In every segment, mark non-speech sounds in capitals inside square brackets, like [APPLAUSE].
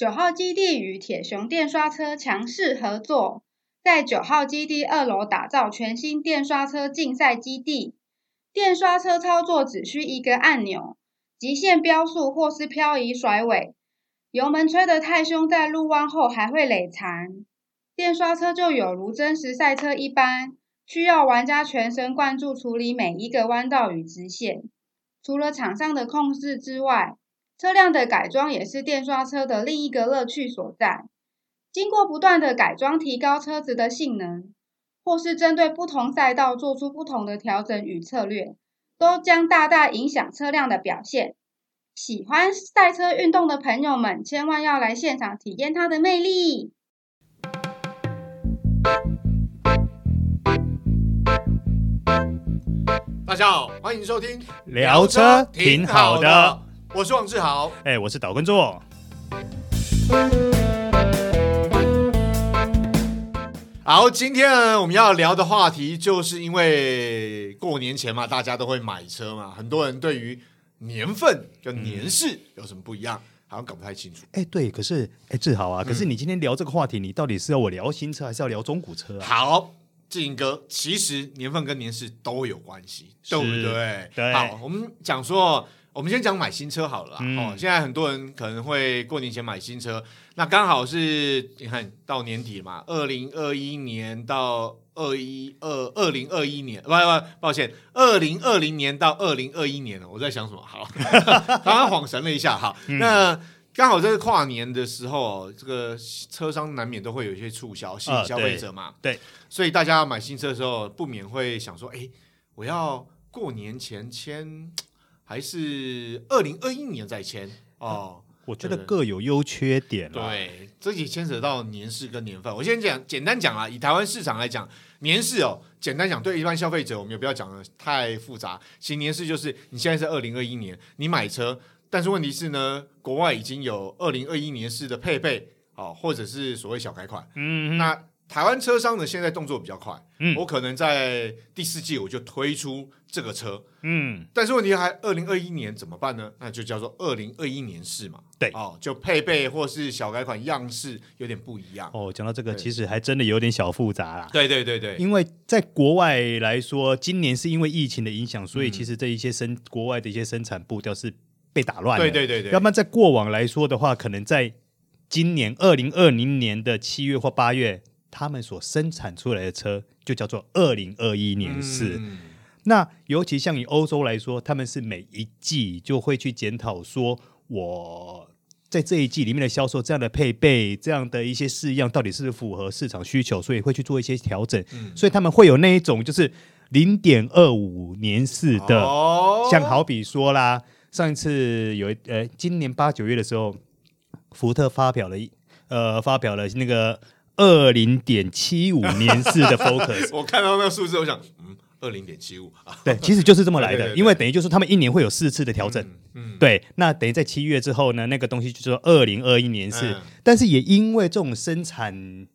九号基地与铁雄电刷车强势合作，在九号基地二楼打造全新电刷车竞赛基地。电刷车操作只需一个按钮，极限飙速或是漂移甩尾，油门吹得太凶，在路弯后还会累残。电刷车就有如真实赛车一般，需要玩家全神贯注处理每一个弯道与直线。除了场上的控制之外，车辆的改装也是电刷车的另一个乐趣所在。经过不断的改装，提高车子的性能，或是针对不同赛道做出不同的调整与策略，都将大大影响车辆的表现。喜欢赛车运动的朋友们，千万要来现场体验它的魅力。大家好，欢迎收听聊车挺好的。我是王志豪，哎，我是岛根座。好，今天呢，我们要聊的话题，就是因为过年前嘛，大家都会买车嘛，很多人对于年份跟年式有什么不一样，好像搞不太清楚。哎，对，可是哎，志豪啊，可是你今天聊这个话题，你到底是要我聊新车，还是要聊中古车啊？好，志颖哥，其实年份跟年式都有关系，对不对？对。好，我们讲说。我们先讲买新车好了啦。嗯、哦，现在很多人可能会过年前买新车，那刚好是你看到年底嘛，二零二一年到二一二二零二一年，不不，抱歉，二零二零年到二零二一年了。我在想什么？好，[LAUGHS] 刚刚恍神了一下。好，嗯、那刚好这个跨年的时候，这个车商难免都会有一些促销，吸引消费者嘛。对所以大家买新车的时候，不免会想说，哎，我要过年前签。还是二零二一年再签哦，我觉得各有优缺点。对，这也牵扯到年式跟年份。我先讲简单讲啊，以台湾市场来讲，年式哦，简单讲，对一般消费者，我们也不要讲的太复杂。其实年式就是你现在是二零二一年，你买车，但是问题是呢，国外已经有二零二一年式的配备哦，或者是所谓小改款。嗯，那。台湾车商呢，现在动作比较快，嗯，我可能在第四季我就推出这个车，嗯，但是问题还二零二一年怎么办呢？那就叫做二零二一年式嘛，对，哦，就配备或是小改款样式有点不一样。哦，讲到这个，其实还真的有点小复杂啦。对对对对，因为在国外来说，今年是因为疫情的影响，所以其实这一些生国外的一些生产步调是被打乱的。对对对对，要不然在过往来说的话，可能在今年二零二零年的七月或八月。他们所生产出来的车就叫做二零二一年式。嗯、那尤其像以欧洲来说，他们是每一季就会去检讨，说我在这一季里面的销售，这样的配备，这样的一些式样，到底是符合市场需求，所以会去做一些调整。嗯、所以他们会有那一种就是零点二五年式的，哦、像好比说啦，上一次有呃，今年八九月的时候，福特发表了一呃，发表了那个。二零点七五年式的 [LAUGHS] Focus，我看到那个数字，我想，嗯，二零点七五啊，对，其实就是这么来的，对对对，因为等于就是他们一年会有四次的调整，嗯，嗯。对，那等于在七月之后呢，那个东西就说二零二一年是，嗯、但是也因为这种生产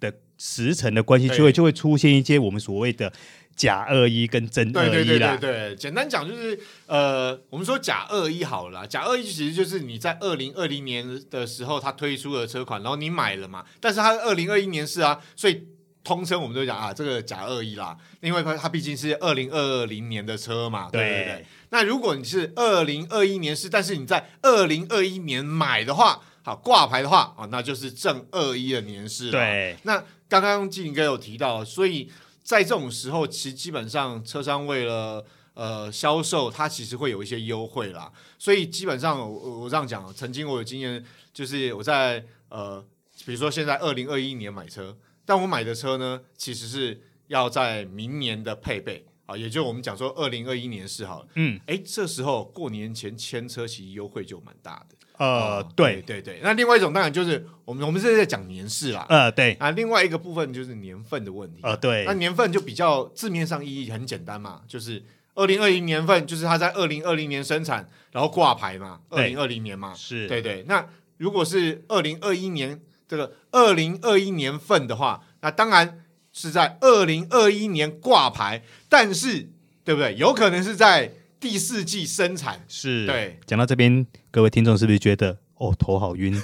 的时程的关系，就会就会出现一些我们所谓的。假二一跟真二一啦，对对对对，简单讲就是，呃，我们说假二一好了啦，假二一其实就是你在二零二零年的时候，它推出的车款，然后你买了嘛，但是它二零二一年是啊，所以通称我们都讲啊，这个假二一啦，因为它它毕竟是二零二零年的车嘛，对对对。那如果你是二零二一年是，但是你在二零二一年买的话，好挂牌的话啊，那就是正二一的年式。对，那刚刚季林哥有提到，所以。在这种时候，其实基本上车商为了呃销售，它其实会有一些优惠啦。所以基本上我我这样讲，曾经我有经验，就是我在呃，比如说现在二零二一年买车，但我买的车呢，其实是要在明年的配备啊，也就我们讲说二零二一年是好了。嗯，哎，这时候过年前签车，其实优惠就蛮大的。呃，对。对对，那另外一种当然就是我们我们是在讲年式啦，呃，对。啊，另外一个部分就是年份的问题，呃，对，那年份就比较字面上意义很简单嘛，就是二零二零年份，就是它在二零二零年生产，然后挂牌嘛，二零二零年嘛，是。对对。那如果是二零二一年这个二零二一年份的话，那当然是在二零二一年挂牌，但是对不对？有可能是在。第四季生产是，对。讲到这边，各位听众是不是觉得哦头好晕？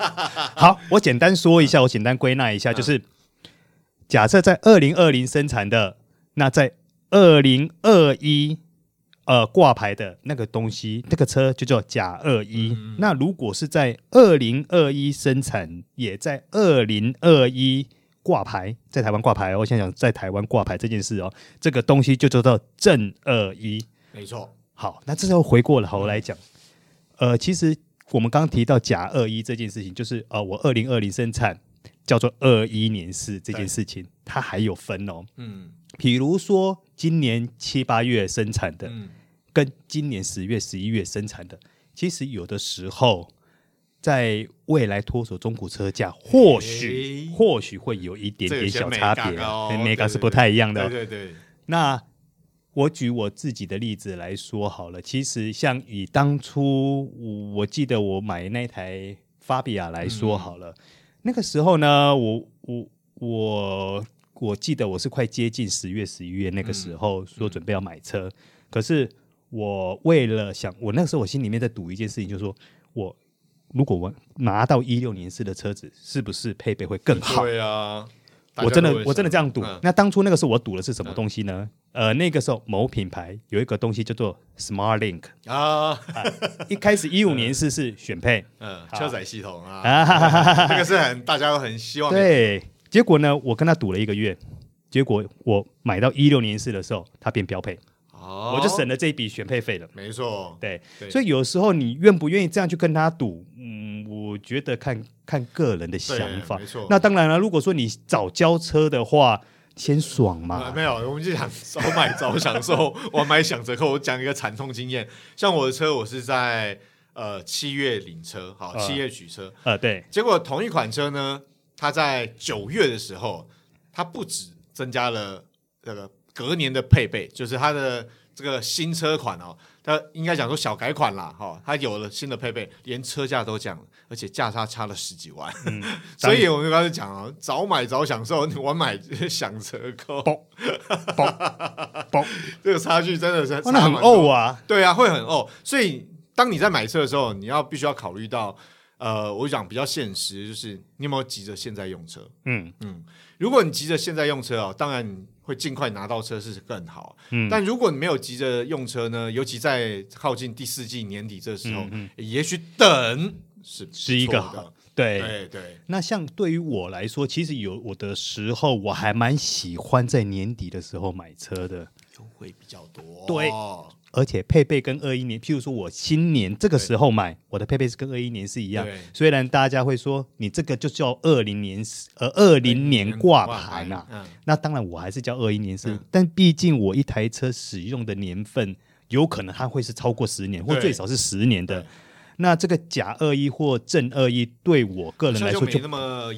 [LAUGHS] 好，我简单说一下，我简单归纳一下，就是假设在二零二零生产的，那在二零二一。呃，挂牌的那个东西，那个车就叫甲二一。那如果是在二零二一生产，也在二零二一挂牌，在台湾挂牌，我想想，在台湾挂牌这件事哦，这个东西就叫做正二一。没错。好，那这时候回过头来讲，呃，其实我们刚刚提到假二一这件事情，就是呃，我二零二零生产叫做二一年式这件事情，它还有分哦。嗯。比如说今年七八月生产的。嗯跟今年十月、十一月生产的，其实有的时候，在未来脱手中古车价，或许、欸、或许会有一点点小差别，跟 Mega 是不太一样的。对对对。那我举我自己的例子来说好了，其实像以当初我记得我买那台 Fabia 来说好了，嗯、那个时候呢，我我我我记得我是快接近十月、十一月那个时候说准备要买车，嗯、可是。我为了想，我那个时候我心里面在赌一件事情，就是说我如果我拿到一六年式的车子，是不是配备会更好？对啊，我真的我真的这样赌。嗯、那当初那个时候我赌的是什么东西呢？嗯、呃，那个时候某品牌有一个东西叫做 Smart Link 啊、呃，一开始一五年式是选配，嗯，车载系统啊，[LAUGHS] 这个是很大家都很希望。对，结果呢，我跟他赌了一个月，结果我买到一六年式的时候，它变标配。哦、我就省了这一笔选配费了。没错，对，对所以有时候你愿不愿意这样去跟他赌？嗯，我觉得看看个人的想法。没错，那当然了，如果说你早交车的话，先爽嘛。嗯、没有，我们就想早买早享受，晚买享折扣。我讲一个惨痛经验，像我的车，我是在呃七月领车，好七月取车，呃，呃对，结果同一款车呢，它在九月的时候，它不止增加了这个。隔年的配备就是它的这个新车款哦，它应该讲说小改款啦，哈、哦，它有了新的配备，连车价都降了，而且价差差了十几万，嗯、[LAUGHS] 所以我们刚才讲啊，早买早享受，晚买享折扣，[LAUGHS] 嘣嘣 [LAUGHS] 嘣，这个差距真的是真的很呕啊，对啊，会很呕，所以当你在买车的时候，你要必须要考虑到，呃，我讲比较现实，就是你有没有急着现在用车？嗯嗯，如果你急着现在用车啊，当然。会尽快拿到车是更好，嗯，但如果你没有急着用车呢，尤其在靠近第四季年底这时候，嗯嗯，也许等是是一个好，对对对。那像对于我来说，其实有我的时候，我还蛮喜欢在年底的时候买车的，优惠比较多，对。而且配备跟二一年，譬如说我新年这个时候买，我的配备是跟二一年是一样。对虽然大家会说你这个就叫二零年呃二零年挂牌呐，嗯、那当然我还是叫二一年是，嗯、但毕竟我一台车使用的年份有可能它会是超过十年，或最少是十年的。那这个假二一或正二一对我个人来说就，就没那么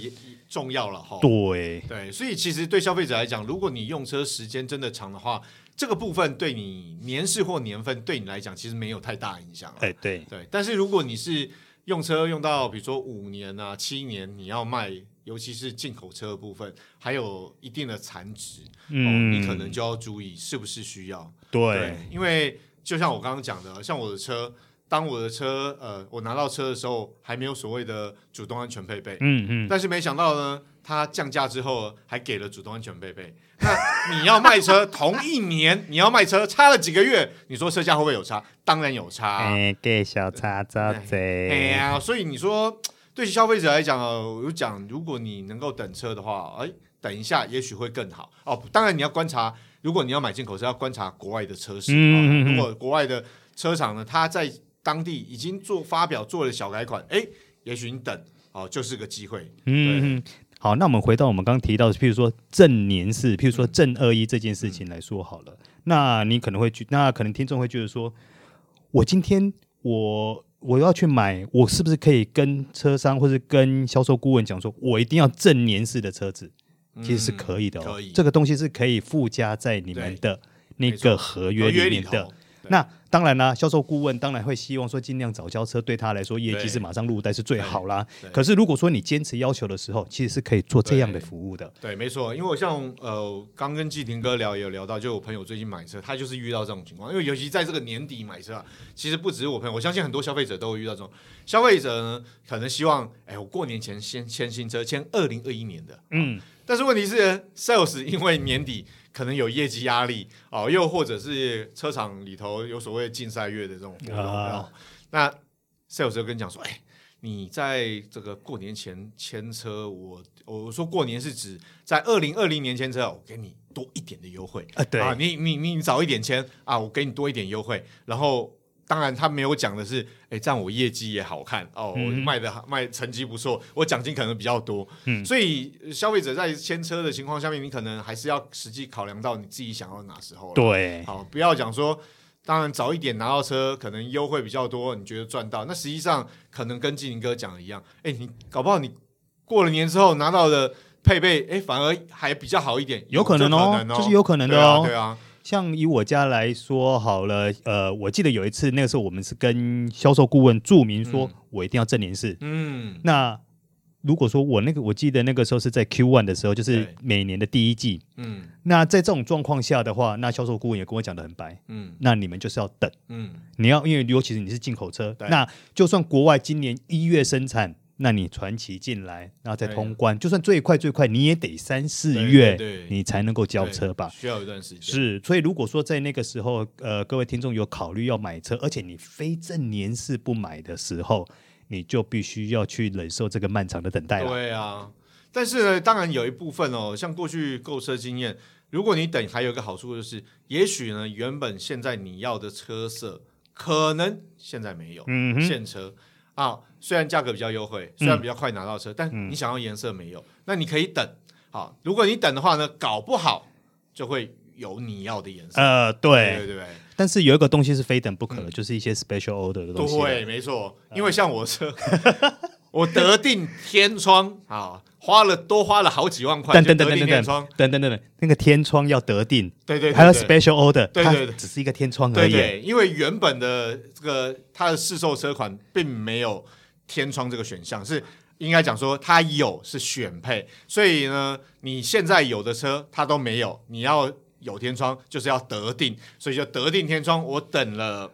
重要了哈。对对，所以其实对消费者来讲，如果你用车时间真的长的话。这个部分对你年式或年份对你来讲其实没有太大影响。哎，对对。但是如果你是用车用到比如说五年啊、七年，你要卖，尤其是进口车的部分，还有一定的残值，嗯、哦，你可能就要注意是不是需要。对，对，因为就像我刚刚讲的，像我的车，当我的车呃，我拿到车的时候还没有所谓的主动安全配备，嗯嗯，但是没想到呢。它降价之后还给了主动安全配备，那你要卖车同一年，你要卖车差了几个月，你说车价会不会有差？当然有差，啊，哎，给小差遭贼？哎呀，所以你说对消费者来讲哦，我讲如果你能够等车的话，哎，等一下也许会更好哦。当然你要观察，如果你要买进口车，要观察国外的车市。嗯，如果国外的车厂呢，它在当地已经做发表做了小改款，哎，也许你等哦，就是个机会。嗯。好，那我们回到我们刚刚提到的，譬如说正年式，譬如说正二一这件事情来说好了。嗯、那你可能会去，那可能听众会觉得说，我今天我我要去买，我是不是可以跟车商或者跟销售顾问讲说，我一定要正年式的车子？其实是可以的哦，嗯、这个东西是可以附加在你们的那个合约里面的。那当然啦，销售顾问当然会希望说尽量早交车，对他来说业绩是马上入袋是最好啦。可是如果说你坚持要求的时候，其实是可以做这样的服务的。对，对没错，因为我像呃刚跟季霆哥聊也有聊到，就我朋友最近买车，他就是遇到这种情况，因为尤其在这个年底买车啊，其实不只是我朋友，我相信很多消费者都会遇到这种。消费者呢，可能希望，哎，我过年前先签新车，签二零二一年的，嗯，但是问题是，sales 因为年底。可能有业绩压力哦，又或者是车厂里头有所谓竞赛月的这种活动，啊、那 sales 就跟你讲说，哎，你在这个过年前签车，我我说过年是指在二零二零年签车，我给你多一点的优惠。啊，对。啊，你你你早一点签啊，我给你多一点优惠，然后。当然，他没有讲的是，哎，这样我业绩也好看哦，我卖的卖成绩不错，我奖金可能比较多。嗯，所以消费者在签车的情况下面，你可能还是要实际考量到你自己想要哪时候。对，好，不要讲说，当然早一点拿到车，可能优惠比较多，你觉得赚到。那实际上可能跟季宁哥讲的一样，哎，你搞不好你过了年之后拿到的配备，哎，反而还比较好一点，有可能哦，这、哦、是有可能的哦，对啊。对啊像以我家来说好了，呃，我记得有一次那个时候我们是跟销售顾问注明说，我一定要正年式。嗯，那如果说我那个我记得那个时候是在 Q one 的时候，就是每年的第一季。嗯，那在这种状况下的话，那销售顾问也跟我讲的很白。嗯，那你们就是要等。嗯，你要因为尤其是你是进口车，那就算国外今年一月生产。那你传奇进来，然后再通关，就算最快最快，你也得三四月，你才能够交车吧？需要一段时间。是，所以如果说在那个时候，呃，各位听众有考虑要买车，而且你非正年是不买的时候，你就必须要去忍受这个漫长的等待了。对啊，但是呢，当然有一部分哦，像过去购车经验，如果你等，还有一个好处就是，也许呢，原本现在你要的车色，可能现在没有，现车。啊，虽然价格比较优惠，虽然比较快拿到车，嗯、但你想要颜色没有，嗯、那你可以等。好，如果你等的话呢，搞不好就会有你要的颜色。呃，对，对对。但是有一个东西是非等不可的，嗯、就是一些 special order 的东西。对，没错，因为像我车，呃、我得定天窗 [LAUGHS] 啊。花了多花了好几万块，等等等等等等，等等等等，那个天窗要得定，对对，还有 special order，对对对，只是一个天窗而已。对，因为原本的这个它的市售车款并没有天窗这个选项，是应该讲说它有是选配，所以呢，你现在有的车它都没有，你要有天窗就是要得定，所以就得定天窗，我等了。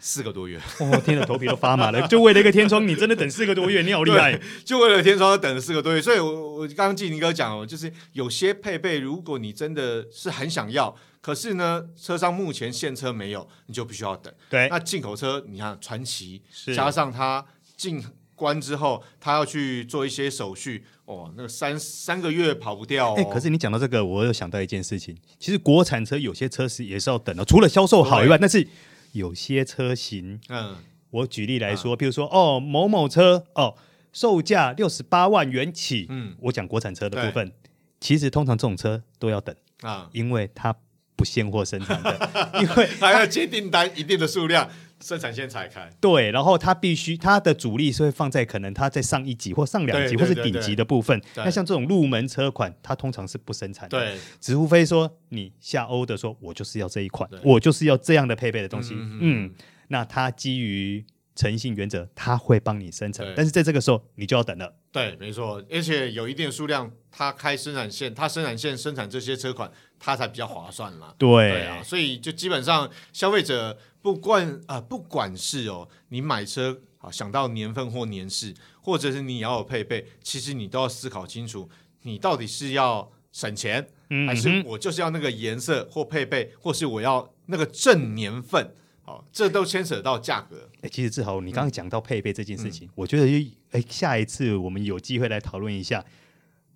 四个多月，我听了头皮都发麻了。就为了一个天窗，你真的等四个多月？你好厉害！就为了天窗等了四个多月，所以我我刚刚季宁哥讲哦，就是有些配备，如果你真的是很想要，可是呢，车商目前现车没有，你就必须要等。对，那进口车，你看传奇，加上它进关之后，它要去做一些手续，哦，那个三三个月跑不掉。哎，可是你讲到这个，我又想到一件事情，其实国产车有些车是也是要等的，除了销售好以外，但是。有些车型，嗯，我举例来说，比如说哦，某某车哦，售价六十八万元起，嗯，我讲国产车的部分，其实通常这种车都要等啊，因为它不现货生产的，[LAUGHS] 因为还要接订单一定的数量，生产线才开。对，然后它必须它的主力是会放在可能它在上一级或上两级或是顶级的部分。那像这种入门车款，它通常是不生产的，对，只无非说你下欧的说，我就是要这一款，我就是要这样的配备的东西。嗯，那它基于诚信原则，它会帮你生产，但是在这个时候你就要等了。对，没错，而且有一定数量，它开生产线，他生产线生产这些车款，他才比较划算嘛。对，对啊，所以就基本上消费者。不管啊、呃，不管是哦，你买车啊，想到年份或年式，或者是你要有配备，其实你都要思考清楚，你到底是要省钱，嗯、还是我就是要那个颜色或配备，或是我要那个正年份，哦，这都牵扯到价格。哎，其实志豪，你刚刚讲到配备这件事情，嗯、我觉得，哎，下一次我们有机会来讨论一下。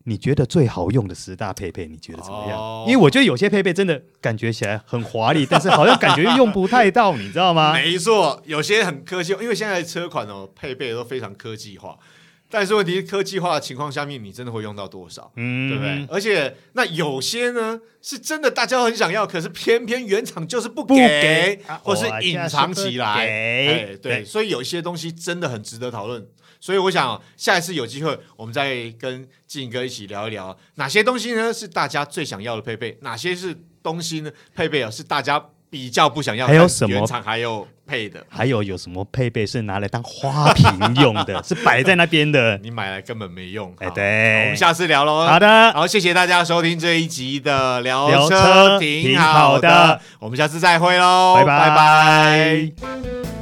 你觉得最好用的十大配备，你觉得怎么样？哦、因为我觉得有些配备真的感觉起来很华丽，但是好像感觉用不太到，你知道吗？[LAUGHS] 没错，有些很科技，因为现在的车款哦，配备都非常科技化。但是问题是，科技化的情况下面，你真的会用到多少？嗯，对不对？而且那有些呢，是真的大家很想要，可是偏偏原厂就是不给，不给或是隐藏起来。对所以有一些东西真的很值得讨论。所以我想，下一次有机会，我们再跟静哥一起聊一聊，哪些东西呢是大家最想要的配备，哪些是东西呢配备啊是大家比较不想要。还有什么原厂还有配的？还有有什么配备是拿来当花瓶用的？[LAUGHS] 是摆在那边的？你买来根本没用。哎，对，我们下次聊喽。好的，好，谢谢大家收听这一集的聊车，挺好的。我们下次再会喽。拜拜。